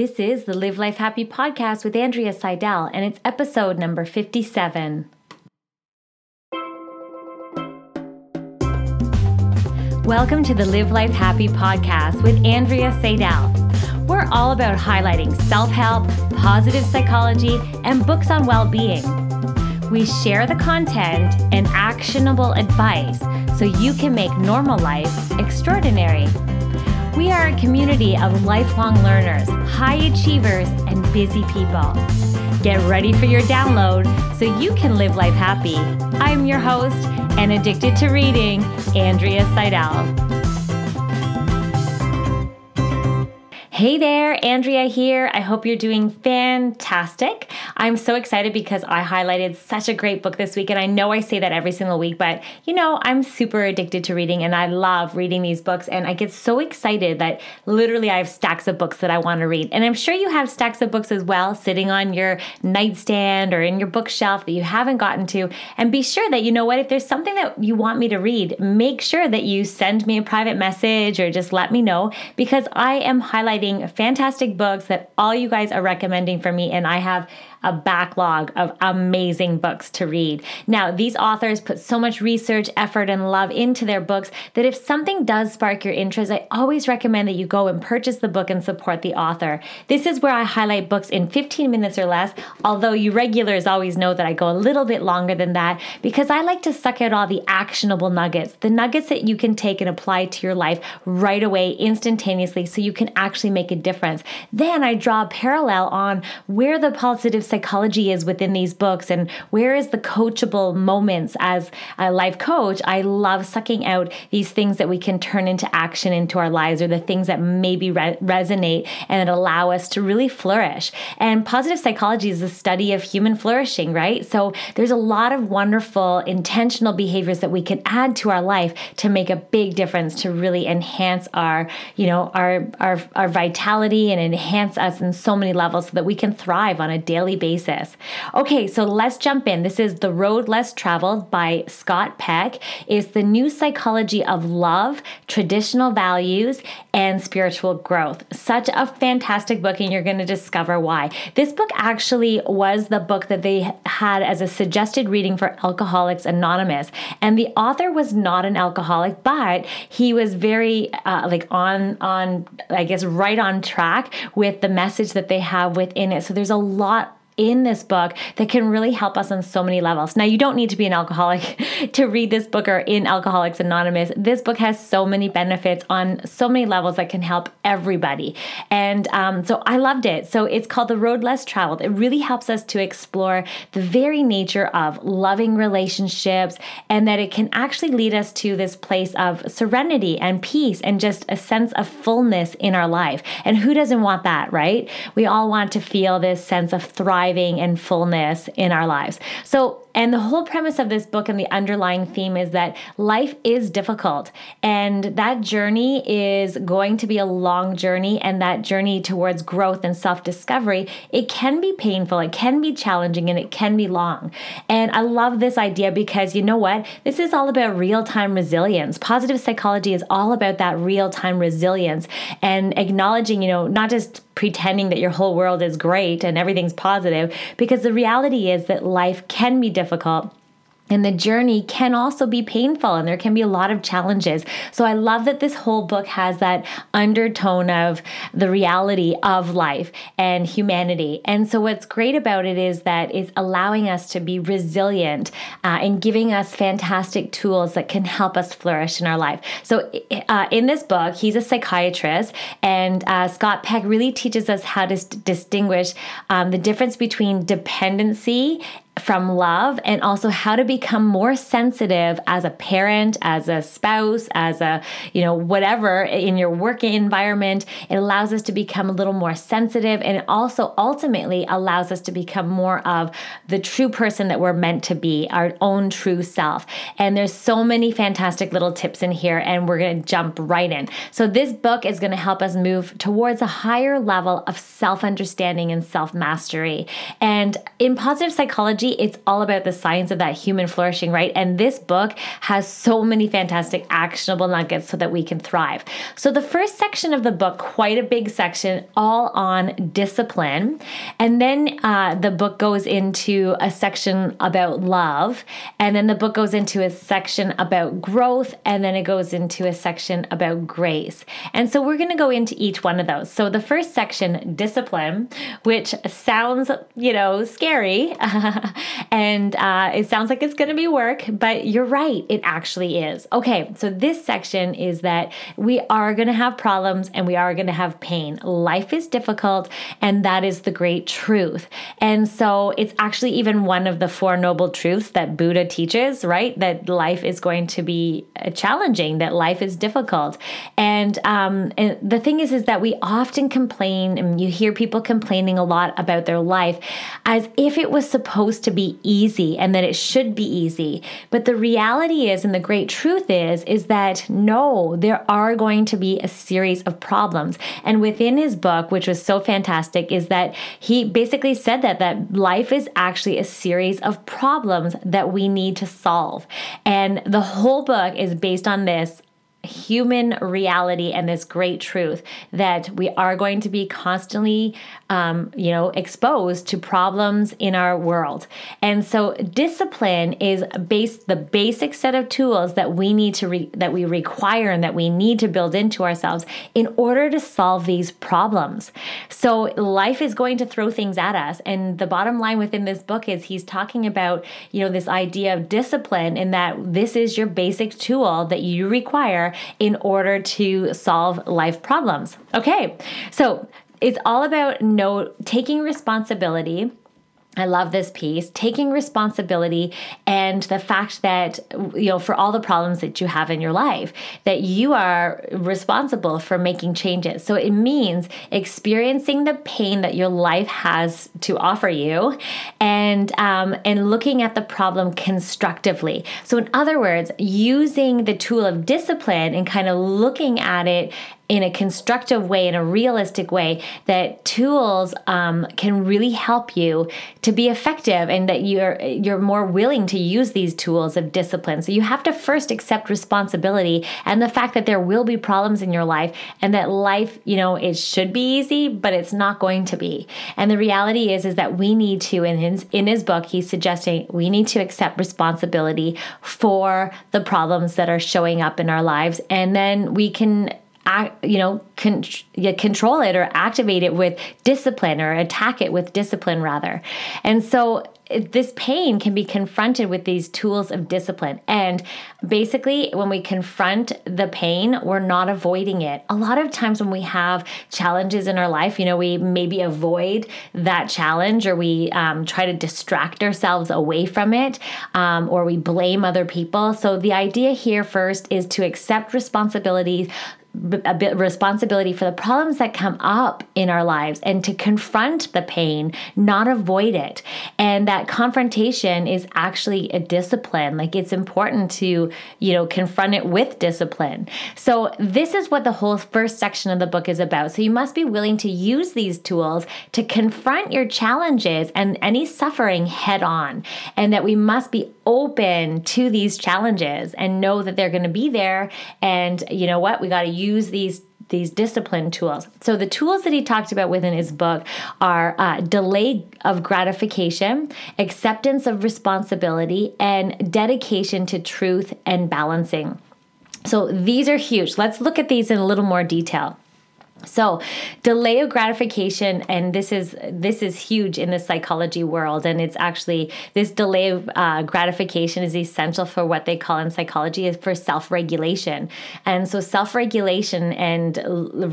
This is the Live Life Happy podcast with Andrea Seidel, and it's episode number 57. Welcome to the Live Life Happy podcast with Andrea Seidel. We're all about highlighting self help, positive psychology, and books on well being. We share the content and actionable advice so you can make normal life extraordinary. We are a community of lifelong learners, high achievers, and busy people. Get ready for your download so you can live life happy. I'm your host and addicted to reading, Andrea Seidel. Hey there, Andrea here. I hope you're doing fantastic. I'm so excited because I highlighted such a great book this week, and I know I say that every single week, but you know, I'm super addicted to reading and I love reading these books, and I get so excited that literally I have stacks of books that I want to read. And I'm sure you have stacks of books as well sitting on your nightstand or in your bookshelf that you haven't gotten to. And be sure that you know what, if there's something that you want me to read, make sure that you send me a private message or just let me know because I am highlighting reading fantastic books that all you guys are recommending for me, and I have a backlog of amazing books to read. Now, these authors put so much research, effort, and love into their books that if something does spark your interest, I always recommend that you go and purchase the book and support the author. This is where I highlight books in 15 minutes or less, although you regulars always know that I go a little bit longer than that because I like to suck out all the actionable nuggets, the nuggets that you can take and apply to your life right away, instantaneously, so you can actually make a difference. Then I draw a parallel on where the positive psychology is within these books and where is the coachable moments as a life coach. I love sucking out these things that we can turn into action into our lives or the things that maybe re- resonate and allow us to really flourish. And positive psychology is the study of human flourishing, right? So there's a lot of wonderful intentional behaviors that we can add to our life to make a big difference to really enhance our, you know, our our our vitality and enhance us in so many levels so that we can thrive on a daily basis. Okay, so let's jump in. This is The Road Less Traveled by Scott Peck. It's the new psychology of love, traditional values, and spiritual growth. Such a fantastic book, and you're going to discover why. This book actually was the book that they had as a suggested reading for Alcoholics Anonymous. And the author was not an alcoholic, but he was very uh, like on on I guess right on track with the message that they have within it. So there's a lot in this book that can really help us on so many levels. Now, you don't need to be an alcoholic to read this book or in Alcoholics Anonymous. This book has so many benefits on so many levels that can help everybody. And um, so I loved it. So it's called The Road Less Traveled. It really helps us to explore the very nature of loving relationships and that it can actually lead us to this place of serenity and peace and just a sense of fullness in our life. And who doesn't want that, right? We all want to feel this sense of thriving thriving and fullness in our lives. So, and the whole premise of this book and the underlying theme is that life is difficult and that journey is going to be a long journey and that journey towards growth and self-discovery, it can be painful, it can be challenging and it can be long. And I love this idea because you know what? This is all about real-time resilience. Positive psychology is all about that real-time resilience and acknowledging, you know, not just pretending that your whole world is great and everything's positive because the reality is that life can be difficult and the journey can also be painful and there can be a lot of challenges. So I love that this whole book has that undertone of the reality of life and humanity. And so what's great about it is that it's allowing us to be resilient uh, and giving us fantastic tools that can help us flourish in our life. So uh, in this book, he's a psychiatrist, and uh, Scott Peck really teaches us how to distinguish um, the difference between dependency from love and also how to become more sensitive as a parent, as a spouse, as a, you know, whatever in your working environment. It allows us to become a little more sensitive and it also ultimately allows us to become more of the true person that we're meant to be, our own true self. And there's so many fantastic little tips in here and we're going to jump right in. So this book is going to help us move towards a higher level of self-understanding and self-mastery. And in positive psychology it's all about the science of that human flourishing, right? And this book has so many fantastic actionable nuggets so that we can thrive. So the first section of the book, quite a big section, all on discipline. And then uh, the book goes into a section about love. And then the book goes into a section about growth. And then it goes into a section about grace. And so we're going to go into each one of those. So the first section, discipline, which sounds, you know, scary. and uh, it sounds like it's going to be work, but you're right. It actually is. Okay. So this section is that we are going to have problems and we are going to have pain. Life is difficult, and that is the great truth. And so it's actually even one of the Four Noble Truths that Buddha teaches, right? That life is going to be uh, challenging, that life is difficult. And, um, and the thing is, is that we often complain, and you hear people complaining a lot about their life as if it was supposed to be easy and that it should be easy. But the reality is, and the great truth is, is that no, there are going to be a series of problems. And within his book, which was so fantastic, is that he basically said that that life is actually a series of problems that we need to solve. And the whole book is based on this human reality and this great truth that we are going to be constantly um, you know exposed to problems in our world. And so discipline is based the basic set of tools that we need to re- that we require and that we need to build into ourselves in order to solve these problems. So life is going to throw things at us. And the bottom line within this book is he's talking about you know this idea of discipline in that this is your basic tool that you require in order to solve life problems. Okay, so it's all about no taking responsibility I love this piece, taking responsibility and the fact that, you know, for all the problems that you have in your life, that you are responsible for making changes. So it means experiencing the pain that your life has to offer you and, um, and looking at the problem constructively. So, in other words, using the tool of discipline and kind of looking at it in a constructive way, in a realistic way, that tools um, can really help you to be effective, and that you're you're more willing to use these tools of discipline. So you have to first accept responsibility and the fact that there will be problems in your life, and that life, you know, it should be easy, but it's not going to be. And the reality is, is that we need to. In his in his book, he's suggesting we need to accept responsibility for the problems that are showing up in our lives, and then we can you know, con- control it or activate it with discipline or attack it with discipline rather. And so this pain can be confronted with these tools of discipline. And basically, when we confront the pain, we're not avoiding it. A lot of times, when we have challenges in our life, you know, we maybe avoid that challenge or we um, try to distract ourselves away from it um, or we blame other people. So, the idea here first is to accept responsibilities a bit responsibility for the problems that come up in our lives and to confront the pain, not avoid it. And that confrontation is actually a discipline. Like it's important to, you know, confront it with discipline. So this is what the whole first section of the book is about. So you must be willing to use these tools to confront your challenges and any suffering head on. And that we must be open to these challenges and know that they're going to be there. And you know what? We got to use these these discipline tools. So the tools that he talked about within his book are uh, delay of gratification, acceptance of responsibility, and dedication to truth and balancing. So these are huge. Let's look at these in a little more detail. So, delay of gratification, and this is this is huge in the psychology world, and it's actually this delay of uh, gratification is essential for what they call in psychology is for self regulation, and so self regulation and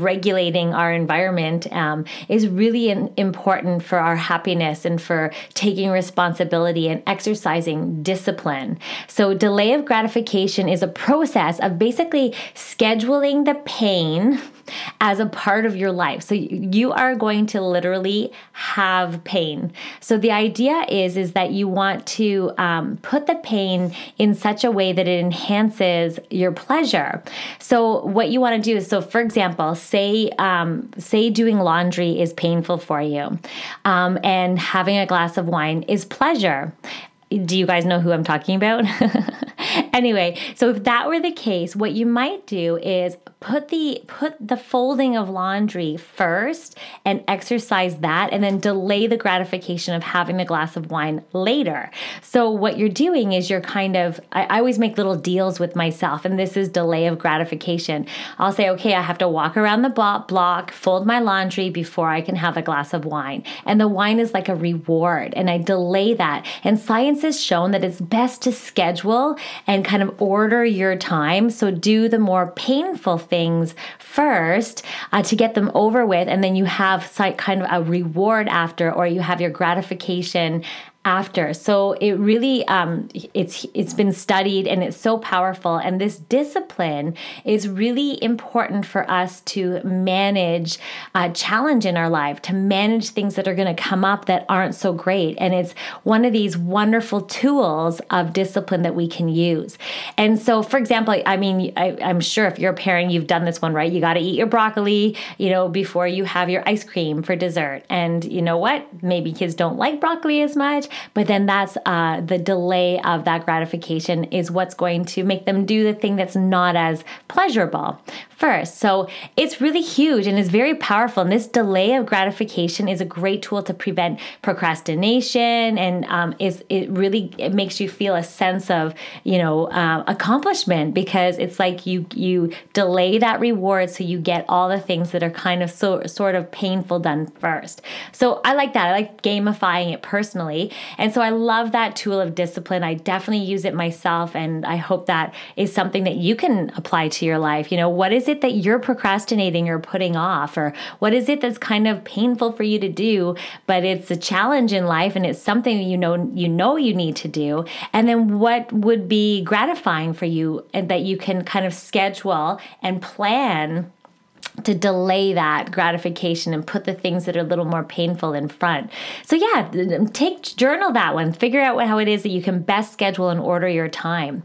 regulating our environment um, is really in, important for our happiness and for taking responsibility and exercising discipline. So, delay of gratification is a process of basically scheduling the pain as a part of your life. So you are going to literally have pain. So the idea is is that you want to um, put the pain in such a way that it enhances your pleasure. So what you want to do is so for example, say um, say doing laundry is painful for you, um, and having a glass of wine is pleasure do you guys know who I'm talking about? anyway, so if that were the case, what you might do is put the put the folding of laundry first and exercise that and then delay the gratification of having a glass of wine later. So what you're doing is you're kind of I, I always make little deals with myself and this is delay of gratification. I'll say, okay, I have to walk around the block, fold my laundry before I can have a glass of wine. And the wine is like a reward and I delay that. And science has shown that it's best to schedule and kind of order your time. So do the more painful things first uh, to get them over with, and then you have kind of a reward after, or you have your gratification after. So it really um, it's it's been studied and it's so powerful. And this discipline is really important for us to manage a challenge in our life, to manage things that are going to come up that aren't so great. And it's one of these wonderful tools of discipline that we can use. And so, for example, I mean, I, I'm sure if you're a parent, you've done this one, right? You got to eat your broccoli, you know, before you have your ice cream for dessert. And you know what? Maybe kids don't like broccoli as much, but then that's uh, the delay of that gratification is what's going to make them do the thing that's not as pleasurable first. So it's really huge and is very powerful. And this delay of gratification is a great tool to prevent procrastination and um, is it really it makes you feel a sense of you know uh, accomplishment because it's like you you delay that reward so you get all the things that are kind of so sort of painful done first. So I like that. I like gamifying it personally, and so I love that tool of discipline. I definitely use it myself, and I hope that is something that you can apply to your life. You know, what is it that you're procrastinating or putting off? Or what is it that's kind of painful for you to do, but it's a challenge in life and it's something you know you know you need to do? And then what would be gratifying for you and that you can kind of schedule and plan to delay that gratification and put the things that are a little more painful in front. So yeah, take journal that one. Figure out how it is that you can best schedule and order your time.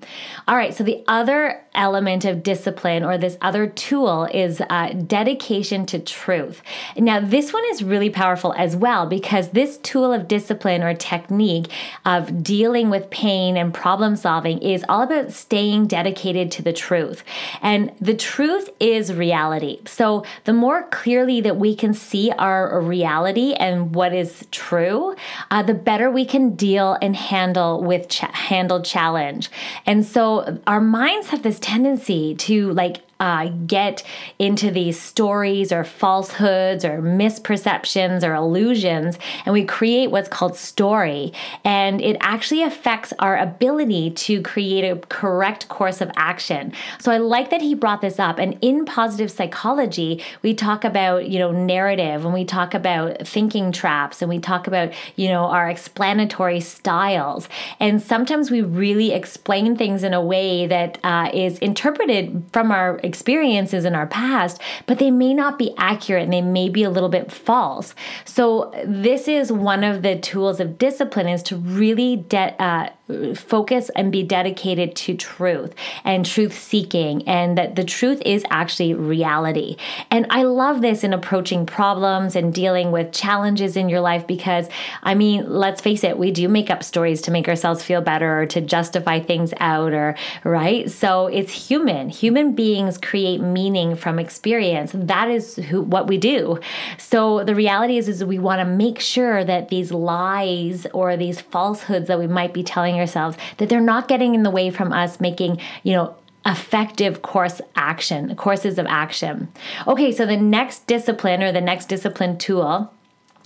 All right. So the other element of discipline or this other tool is uh, dedication to truth. Now this one is really powerful as well because this tool of discipline or technique of dealing with pain and problem solving is all about staying dedicated to the truth, and the truth is reality. So so, the more clearly that we can see our reality and what is true, uh, the better we can deal and handle with ch- handle challenge. And so, our minds have this tendency to like uh, get into these stories or falsehoods or misperceptions or illusions, and we create what's called story. And it actually affects our ability to create a correct course of action. So I like that he brought this up. And in positive psychology, we talk about, you know, narrative and we talk about thinking traps and we talk about, you know, our explanatory styles. And sometimes we really explain things in a way that uh, is interpreted from our experiences in our past, but they may not be accurate and they may be a little bit false. So this is one of the tools of discipline is to really de- uh, focus and be dedicated to truth and truth seeking and that the truth is actually reality. And I love this in approaching problems and dealing with challenges in your life because I mean, let's face it, we do make up stories to make ourselves feel better or to justify things out or right? So it's human. Human beings create meaning from experience. That is who what we do. So the reality is is we want to make sure that these lies or these falsehoods that we might be telling ourselves that they're not getting in the way from us making, you know, effective course action, courses of action. Okay, so the next discipline or the next discipline tool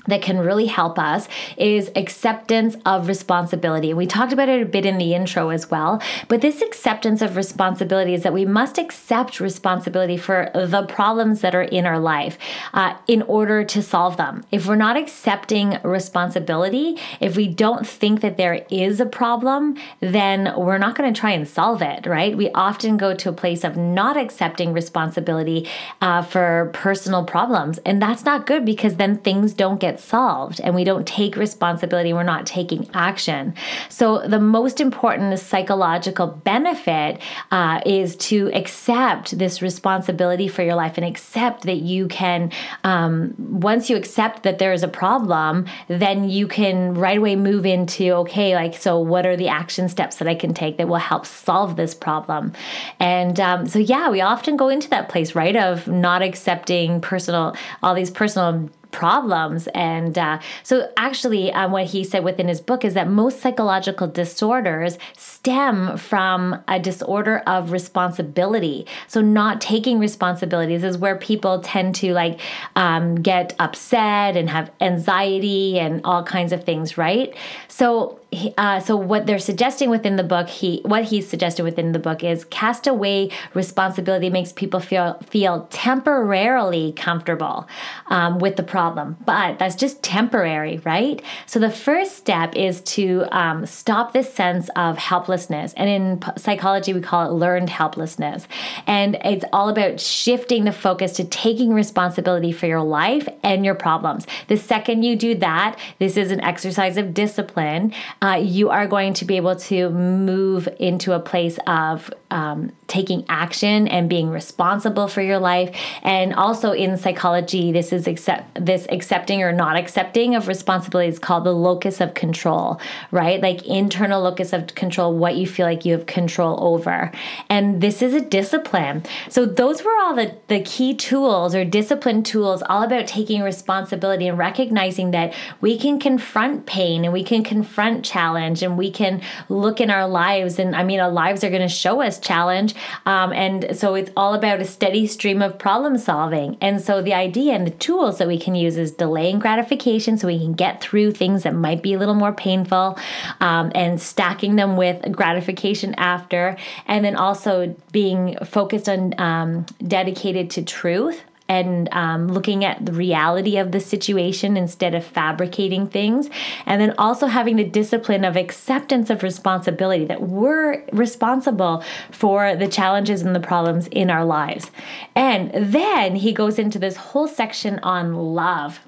that can really help us is acceptance of responsibility. We talked about it a bit in the intro as well. But this acceptance of responsibility is that we must accept responsibility for the problems that are in our life uh, in order to solve them. If we're not accepting responsibility, if we don't think that there is a problem, then we're not going to try and solve it, right? We often go to a place of not accepting responsibility uh, for personal problems. And that's not good because then things don't get solved and we don't take responsibility, we're not taking action. So, the most important psychological benefit uh, is to accept this responsibility for your life and accept that you can, um, once you accept that there is a problem, then you can right away move into, okay, like, so what are the action steps that I can take that will help solve this problem? And um, so, yeah, we often go into that place, right, of not accepting personal, all these personal problems. And uh, so, actually, um, what he said within his book is that most psychological disorders stem from a disorder of responsibility. So, not taking responsibilities is where people tend to like um, get upset and have anxiety and all kinds of things, right? So, uh, so what they're suggesting within the book, he what he's suggested within the book is cast away responsibility makes people feel feel temporarily comfortable um, with the problem, but that's just temporary, right? So the first step is to um, stop this sense of helplessness, and in psychology we call it learned helplessness, and it's all about shifting the focus to taking responsibility for your life and your problems. The second you do that, this is an exercise of discipline uh, you are going to be able to move into a place of um, taking action and being responsible for your life. And also in psychology, this is accept this accepting or not accepting of responsibility is called the locus of control, right? Like internal locus of control, what you feel like you have control over. And this is a discipline. So those were all the, the key tools or discipline tools, all about taking responsibility and recognizing that we can confront pain and we can confront challenge and we can look in our lives. And I mean, our lives are going to show us challenge. Um, and so it's all about a steady stream of problem solving. And so the idea and the tools that we can use is delaying gratification so we can get through things that might be a little more painful um, and stacking them with gratification after. And then also being focused on um, dedicated to truth and um, looking at the reality of the situation instead of fabricating things. And then also having the discipline of acceptance of responsibility that we're responsible for the challenges and the problems in our lives. And then he goes into this whole section on love.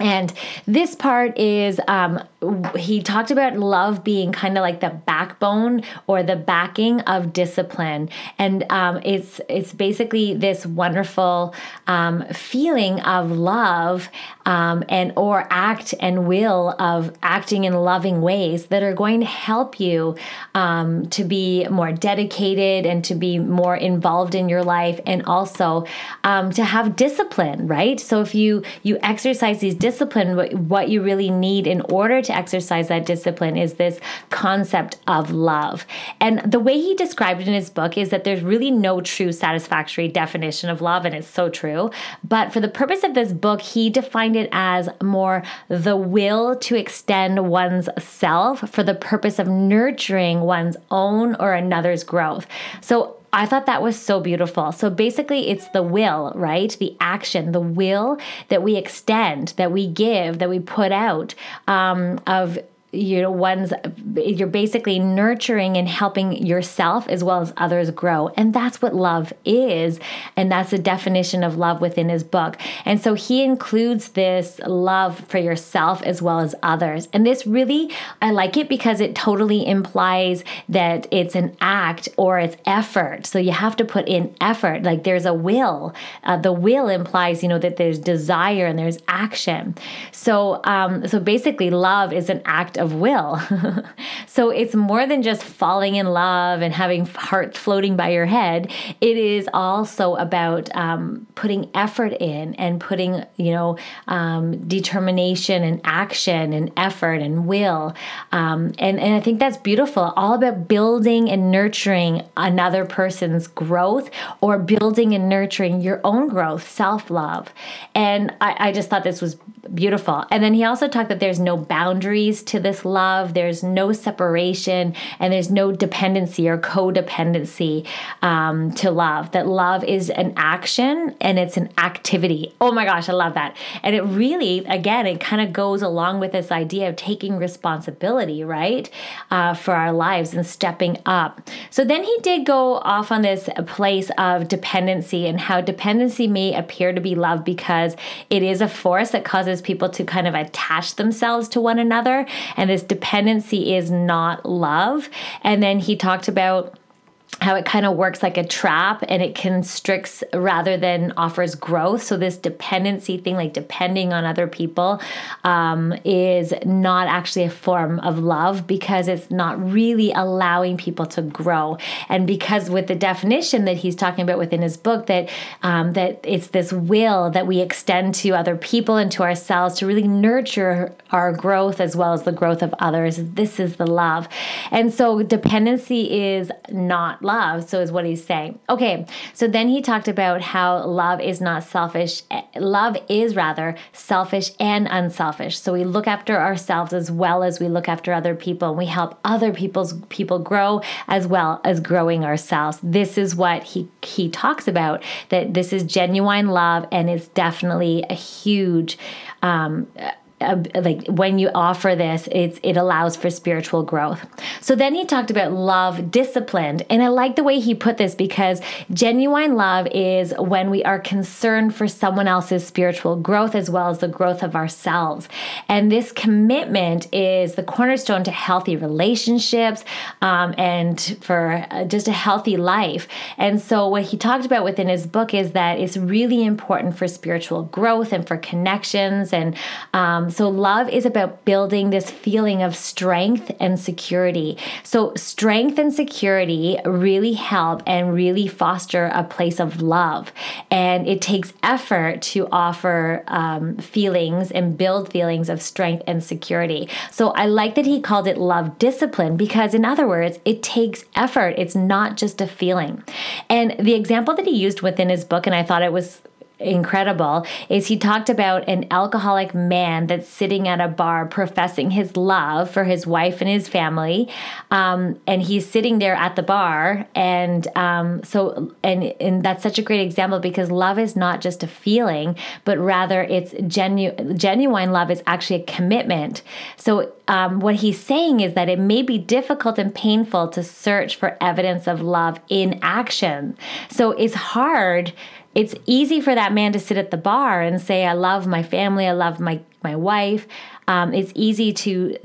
And this part is um, he talked about love being kind of like the backbone or the backing of discipline, and um, it's it's basically this wonderful um, feeling of love um, and or act and will of acting in loving ways that are going to help you um, to be more dedicated and to be more involved in your life, and also um, to have discipline. Right. So if you you exercise these discipline, what you really need in order to exercise that discipline is this concept of love. And the way he described it in his book is that there's really no true satisfactory definition of love, and it's so true. But for the purpose of this book, he defined it as more the will to extend one's self for the purpose of nurturing one's own or another's growth. So I thought that was so beautiful. So basically, it's the will, right? The action, the will that we extend, that we give, that we put out um, of you know one's you're basically nurturing and helping yourself as well as others grow. And that's what love is. And that's the definition of love within his book. And so he includes this love for yourself as well as others. And this really i like it because it totally implies that it's an act or it's effort. So you have to put in effort. Like there's a will. Uh, the will implies you know that there's desire and there's action. So um so basically love is an act of will. so it's more than just falling in love and having hearts floating by your head. It is also about um, putting effort in and putting, you know, um, determination and action and effort and will. Um, and, and I think that's beautiful. All about building and nurturing another person's growth or building and nurturing your own growth, self love. And I, I just thought this was beautiful. And then he also talked that there's no boundaries to this love, there's no separation, and there's no dependency or codependency um, to love. That love is an action and it's an activity. Oh my gosh, I love that. And it really, again, it kind of goes along with this idea of taking responsibility, right, uh, for our lives and stepping up. So then he did go off on this place of dependency and how dependency may appear to be love because it is a force that causes people to kind of attach themselves to one another. This dependency is not love. And then he talked about how it kind of works like a trap and it constricts rather than offers growth. So, this dependency thing, like depending on other people, um, is not actually a form of love because it's not really allowing people to grow. And because, with the definition that he's talking about within his book, that um, that it's this will that we extend to other people and to ourselves to really nurture our growth as well as the growth of others. This is the love. And so, dependency is not love. So, is what he's saying. Okay, so then he talked about how love is not selfish. Love is rather selfish and unselfish. So, we look after ourselves as well as we look after other people. We help other people's people grow as well as growing ourselves. This is what he, he talks about that this is genuine love and it's definitely a huge um, uh, like when you offer this it's it allows for spiritual growth. So then he talked about love disciplined and i like the way he put this because genuine love is when we are concerned for someone else's spiritual growth as well as the growth of ourselves. And this commitment is the cornerstone to healthy relationships um, and for uh, just a healthy life. And so what he talked about within his book is that it's really important for spiritual growth and for connections and um, so, love is about building this feeling of strength and security. So, strength and security really help and really foster a place of love. And it takes effort to offer um, feelings and build feelings of strength and security. So, I like that he called it love discipline because, in other words, it takes effort. It's not just a feeling. And the example that he used within his book, and I thought it was incredible is he talked about an alcoholic man that's sitting at a bar professing his love for his wife and his family. Um, and he's sitting there at the bar and um, so and and that's such a great example because love is not just a feeling but rather it's genuine genuine love is actually a commitment. So um, what he's saying is that it may be difficult and painful to search for evidence of love in action. So it's hard it's easy for that man to sit at the bar and say, I love my family, I love my, my wife. Um, it's easy to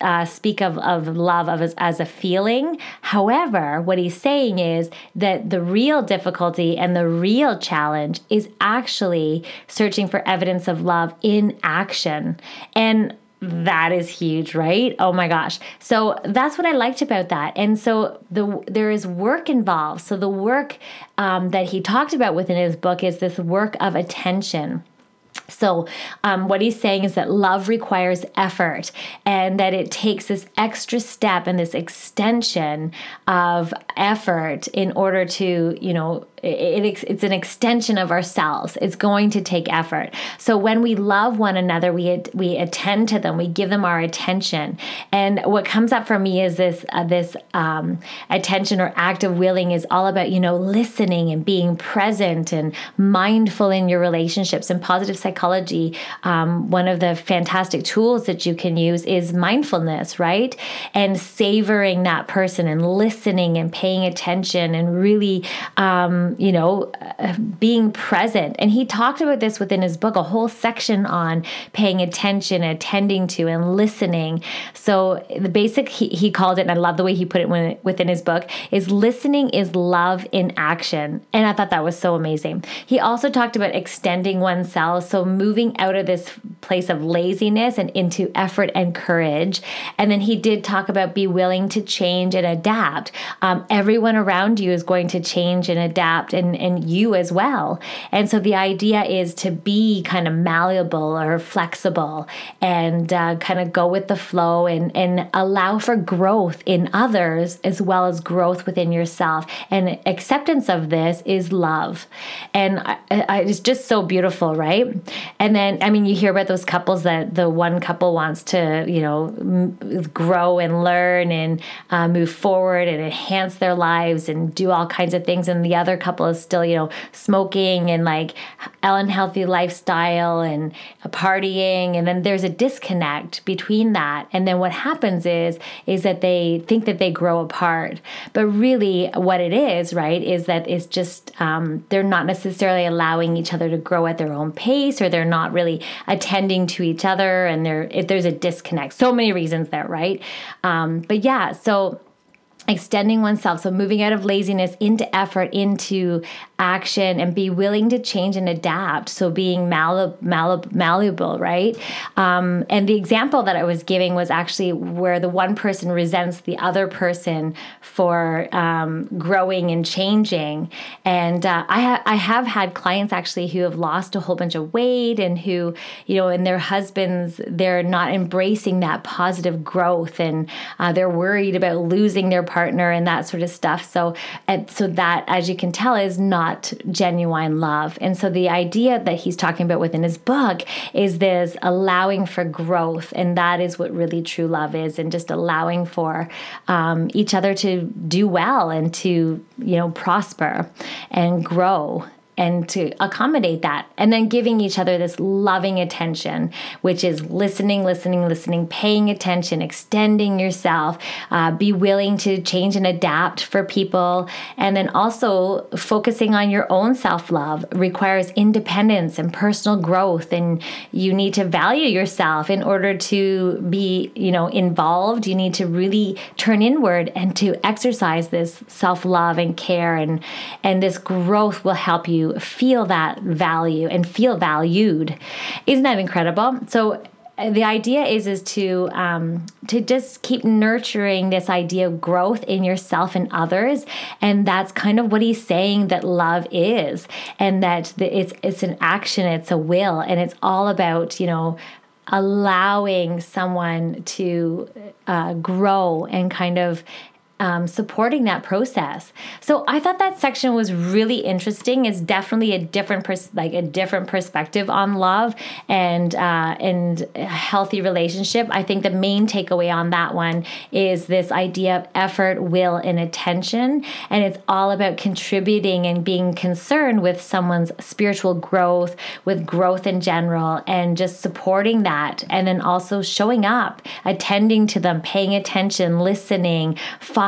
uh, speak of, of love of as, as a feeling. However, what he's saying is that the real difficulty and the real challenge is actually searching for evidence of love in action. And that is huge, right? Oh my gosh. So that's what I liked about that. And so the there is work involved. So the work um, that he talked about within his book is this work of attention. So, um, what he's saying is that love requires effort and that it takes this extra step and this extension of effort in order to, you know, it, it, it's an extension of ourselves. It's going to take effort. So when we love one another, we we attend to them, we give them our attention. And what comes up for me is this uh, this um, attention or act of willing is all about you know listening and being present and mindful in your relationships. And positive psychology, um, one of the fantastic tools that you can use is mindfulness, right? And savoring that person and listening and paying attention and really. Um, you know, being present. And he talked about this within his book, a whole section on paying attention, attending to, and listening. So the basic, he, he called it, and I love the way he put it when, within his book, is listening is love in action. And I thought that was so amazing. He also talked about extending oneself, so moving out of this place of laziness and into effort and courage. And then he did talk about be willing to change and adapt. Um, everyone around you is going to change and adapt adapt and, and you as well. And so the idea is to be kind of malleable or flexible and uh, kind of go with the flow and, and allow for growth in others as well as growth within yourself. And acceptance of this is love. And I, I, it's just so beautiful, right? And then, I mean, you hear about those couples that the one couple wants to, you know, m- grow and learn and uh, move forward and enhance their lives and do all kinds of things, and the other couple is still, you know, smoking and like unhealthy lifestyle and partying, and then there's a disconnect between that. And then what happens is is that they think that they grow apart, but really, what it is, right, is that it's just um, they're not necessarily allowing each other to grow at their own pace, or they're not really attending to each other, and there if there's a disconnect. So many reasons there, right? Um, but yeah, so extending oneself so moving out of laziness into effort into action and be willing to change and adapt. So being malleable, malleable right? Um, and the example that i was giving was actually where the one person resents the other person for um, growing and changing. And uh, I, ha- I have had clients actually who have lost a whole bunch of weight and who you know and their husbands they're not embracing that positive growth and uh, they're worried about losing their partner and that sort of stuff. So, so that, as you can tell, is not genuine love. And so the idea that he's talking about within his book is this allowing for growth, and that is what really true love is, and just allowing for um, each other to do well and to you know prosper and grow and to accommodate that. And then giving each other this loving attention, which is listening, listening, listening, paying attention, extending yourself, uh, be willing to change and adapt for people. And then also focusing on your own self love requires independence and personal growth. And you need to value yourself in order to be, you know, involved. You need to really turn inward and to exercise this self love and care. And, and this growth will help you feel that value and feel valued. Isn't that incredible? So uh, the idea is is to um, to just keep nurturing this idea of growth in yourself and others, and that's kind of what he's saying that love is, and that it's it's an action, it's a will, and it's all about you know allowing someone to uh, grow and kind of um, supporting that process. So I thought that section was really interesting. It's definitely a different pers- like a different perspective on love and uh, and healthy relationship. I think the main takeaway on that one is this idea of effort, will, and attention, and it's all about contributing and being concerned with someone's spiritual growth, with growth in general, and just supporting that, and then also showing up, attending to them, paying attention, listening,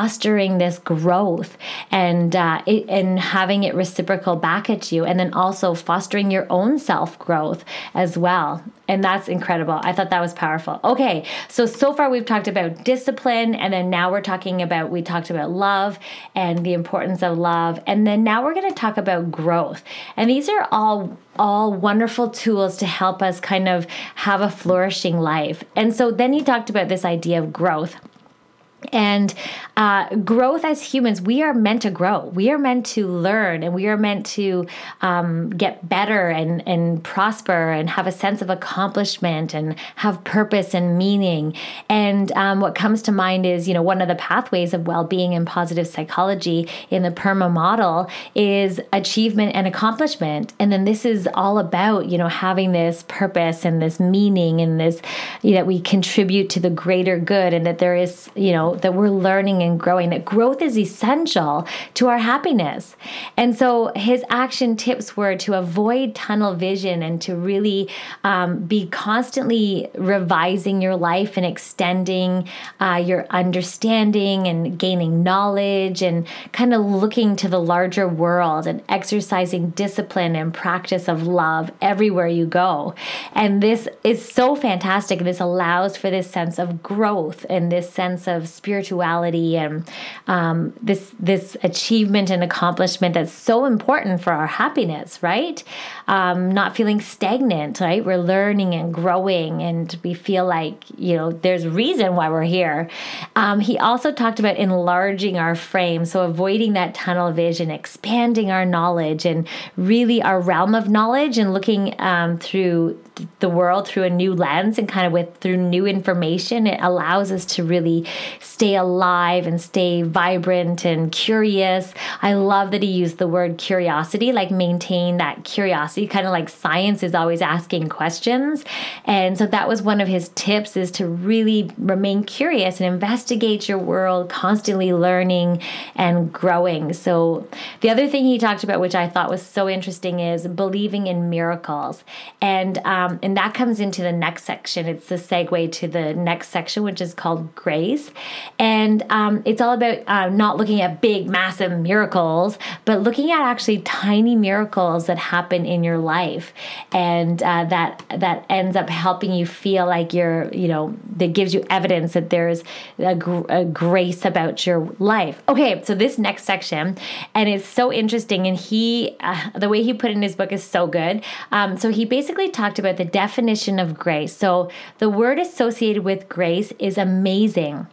fostering this growth and uh, it, and having it reciprocal back at you, and then also fostering your own self growth as well. And that's incredible. I thought that was powerful. Okay, so so far we've talked about discipline, and then now we're talking about we talked about love and the importance of love, and then now we're going to talk about growth. And these are all all wonderful tools to help us kind of have a flourishing life. And so then he talked about this idea of growth. And uh, growth as humans, we are meant to grow. We are meant to learn and we are meant to um, get better and, and prosper and have a sense of accomplishment and have purpose and meaning. And um, what comes to mind is, you know, one of the pathways of well being and positive psychology in the PERMA model is achievement and accomplishment. And then this is all about, you know, having this purpose and this meaning and this, you know, that we contribute to the greater good and that there is, you know, that we're learning and growing, that growth is essential to our happiness. And so his action tips were to avoid tunnel vision and to really um, be constantly revising your life and extending uh, your understanding and gaining knowledge and kind of looking to the larger world and exercising discipline and practice of love everywhere you go. And this is so fantastic. This allows for this sense of growth and this sense of spirituality and um, this this achievement and accomplishment that's so important for our happiness, right? Um, not feeling stagnant, right? We're learning and growing, and we feel like you know there's reason why we're here. Um, he also talked about enlarging our frame, so avoiding that tunnel vision, expanding our knowledge, and really our realm of knowledge, and looking um, through the world through a new lens and kind of with through new information, it allows us to really stay alive and stay vibrant and curious. I love that he used the word curiosity, like maintain that curiosity, kind of like science is always asking questions. And so that was one of his tips is to really remain curious and investigate your world, constantly learning and growing. So the other thing he talked about, which I thought was so interesting, is believing in miracles. And um, and that comes into the next section. It's the segue to the next section, which is called grace. And um, it's all about uh, not looking at big, massive miracles, but looking at actually tiny miracles that happen in your life, and uh, that that ends up helping you feel like you're, you know, that gives you evidence that there's a, gr- a grace about your life. Okay, so this next section, and it's so interesting, and he, uh, the way he put in his book is so good. Um, so he basically talked about the definition of grace. So the word associated with grace is amazing.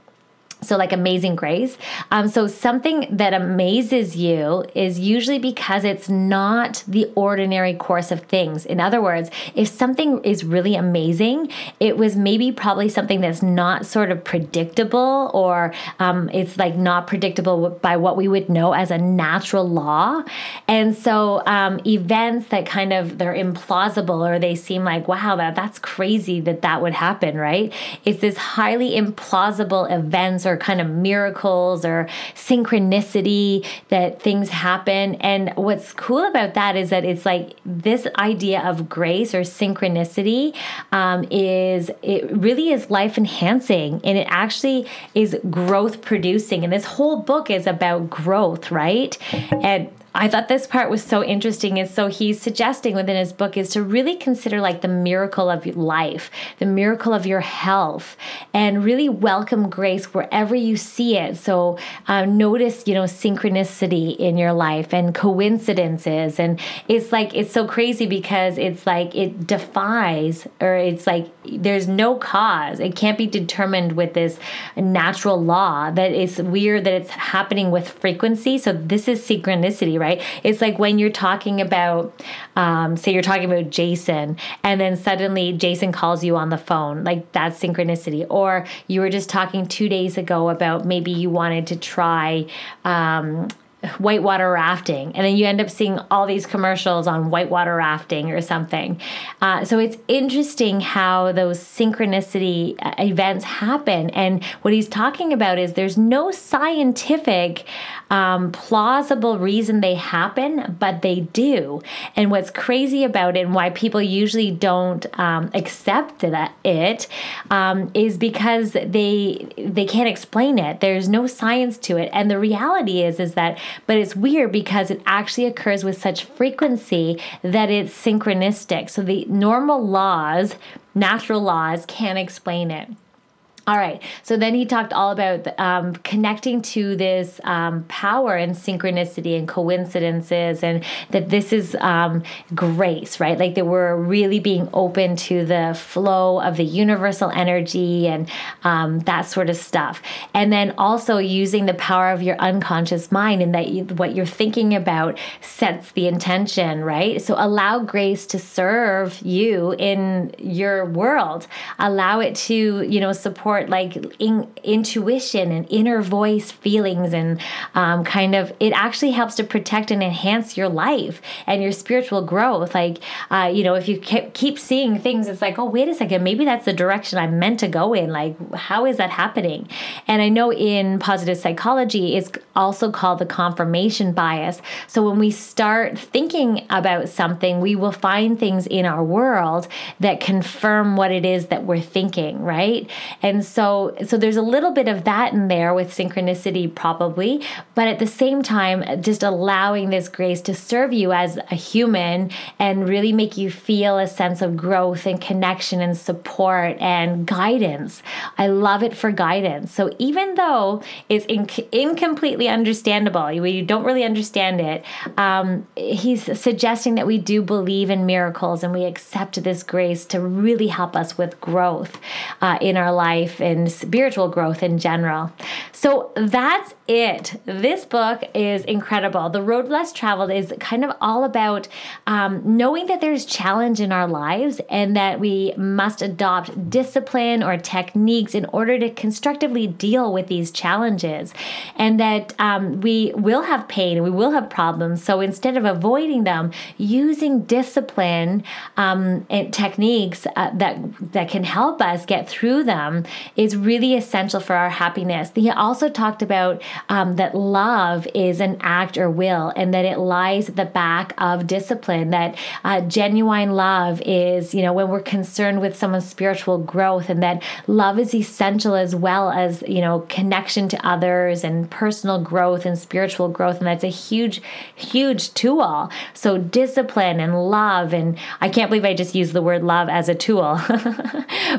So, like amazing grace. Um, so, something that amazes you is usually because it's not the ordinary course of things. In other words, if something is really amazing, it was maybe probably something that's not sort of predictable or um, it's like not predictable by what we would know as a natural law. And so, um, events that kind of they're implausible or they seem like, wow, that, that's crazy that that would happen, right? It's this highly implausible events or kind of miracles or synchronicity that things happen. And what's cool about that is that it's like this idea of grace or synchronicity um, is it really is life enhancing and it actually is growth producing. And this whole book is about growth, right? And I thought this part was so interesting. And so he's suggesting within his book is to really consider like the miracle of life, the miracle of your health, and really welcome grace wherever you see it. So uh, notice, you know, synchronicity in your life and coincidences. And it's like, it's so crazy because it's like it defies, or it's like there's no cause. It can't be determined with this natural law that it's weird that it's happening with frequency. So this is synchronicity right? It's like when you're talking about, um, say, you're talking about Jason, and then suddenly Jason calls you on the phone. Like that's synchronicity. Or you were just talking two days ago about maybe you wanted to try. Um, whitewater rafting. And then you end up seeing all these commercials on whitewater rafting or something. Uh, so it's interesting how those synchronicity uh, events happen. And what he's talking about is there's no scientific um, plausible reason they happen but they do. And what's crazy about it and why people usually don't um, accept that it um, is because they they can't explain it. There's no science to it. And the reality is is that but it's weird because it actually occurs with such frequency that it's synchronistic. So the normal laws, natural laws, can't explain it. All right. So then he talked all about um, connecting to this um, power and synchronicity and coincidences, and that this is um, grace, right? Like that we're really being open to the flow of the universal energy and um, that sort of stuff. And then also using the power of your unconscious mind, and that you, what you're thinking about sets the intention, right? So allow grace to serve you in your world. Allow it to, you know, support support like in, intuition and inner voice feelings and um, kind of it actually helps to protect and enhance your life and your spiritual growth. Like uh, you know if you keep seeing things it's like oh wait a second maybe that's the direction i'm meant to go in. Like how is that happening? And i know in positive psychology it's also called the confirmation bias. So when we start thinking about something we will find things in our world that confirm what it is that we're thinking right? And so so there's a little bit of that in there with synchronicity probably but at the same time just allowing this grace to serve you as a human and really make you feel a sense of growth and connection and support and guidance. I love it for guidance. So even though it's inc- incompletely understandable you don't really understand it um, he's suggesting that we do believe in miracles and we accept this grace to really help us with growth uh, in our life and spiritual growth in general. So that's it. This book is incredible. The Road Less Traveled is kind of all about um, knowing that there's challenge in our lives and that we must adopt discipline or techniques in order to constructively deal with these challenges, and that um, we will have pain and we will have problems. So instead of avoiding them, using discipline um, and techniques uh, that that can help us get through them is really essential for our happiness. He also talked about um, that love is an act or will, and that it lies at the back of discipline. That uh, genuine love is, you know, when we're concerned with someone's spiritual growth, and that love is essential as well as, you know, connection to others and personal growth and spiritual growth. And that's a huge, huge tool. So, discipline and love, and I can't believe I just used the word love as a tool,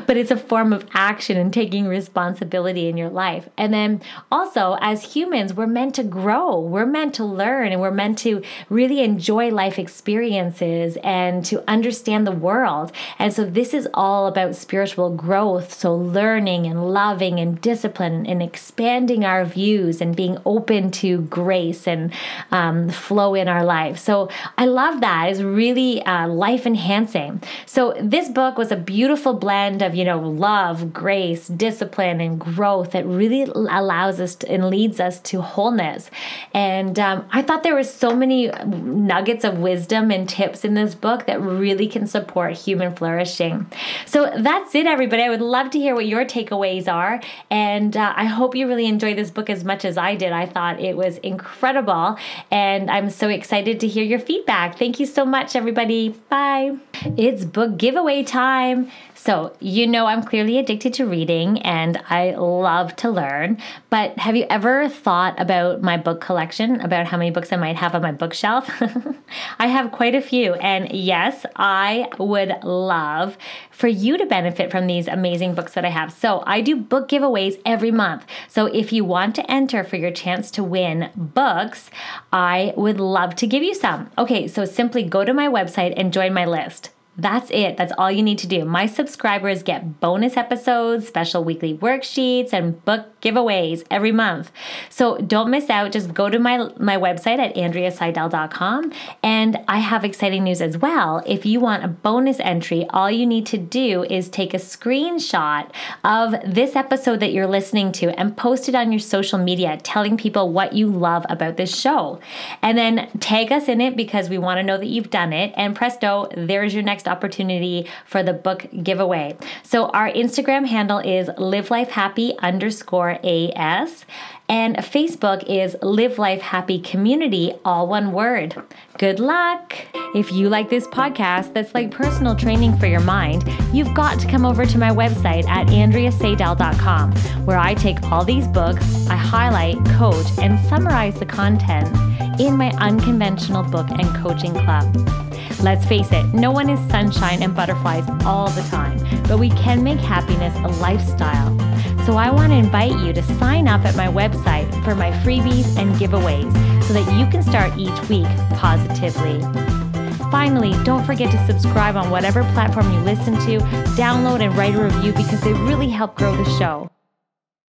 but it's a form of action and taking responsibility in your life. And then also, as humans, we're meant to grow, we're meant to learn, and we're meant to really enjoy life experiences and to understand the world. And so, this is all about spiritual growth. So, learning and loving and discipline and expanding our views and being open to grace and um, flow in our life. So, I love that. It's really uh, life enhancing. So, this book was a beautiful blend of, you know, love, grace, discipline, and growth that really allows us to, and leads us to wholeness. And um, I thought there were so many nuggets of wisdom and tips in this book that really can support human flourishing. So that's it, everybody. I would love to hear what your takeaways are. And uh, I hope you really enjoyed this book as much as I did. I thought it was incredible. And I'm so excited to hear your feedback. Thank you so much, everybody. Bye. It's book giveaway time. So, you know, I'm clearly addicted to reading and I love to learn. But have you ever thought about my book collection, about how many books I might have on my bookshelf? I have quite a few. And yes, I would love for you to benefit from these amazing books that I have. So, I do book giveaways every month. So, if you want to enter for your chance to win books, I would love to give you some. Okay, so simply go to my website and join my list. That's it. That's all you need to do. My subscribers get bonus episodes, special weekly worksheets, and book giveaways every month. So don't miss out. Just go to my, my website at andreaseidel.com. And I have exciting news as well. If you want a bonus entry, all you need to do is take a screenshot of this episode that you're listening to and post it on your social media, telling people what you love about this show. And then tag us in it because we want to know that you've done it. And presto, there's your next next opportunity for the book giveaway. So our Instagram handle is live life happy underscore AS. And Facebook is Live Life Happy Community, all one word. Good luck! If you like this podcast that's like personal training for your mind, you've got to come over to my website at andreaseidel.com, where I take all these books, I highlight, coach, and summarize the content in my unconventional book and coaching club. Let's face it, no one is sunshine and butterflies all the time, but we can make happiness a lifestyle. So I want to invite you to sign up at my website for my freebies and giveaways so that you can start each week positively. Finally, don't forget to subscribe on whatever platform you listen to, download and write a review because they really help grow the show.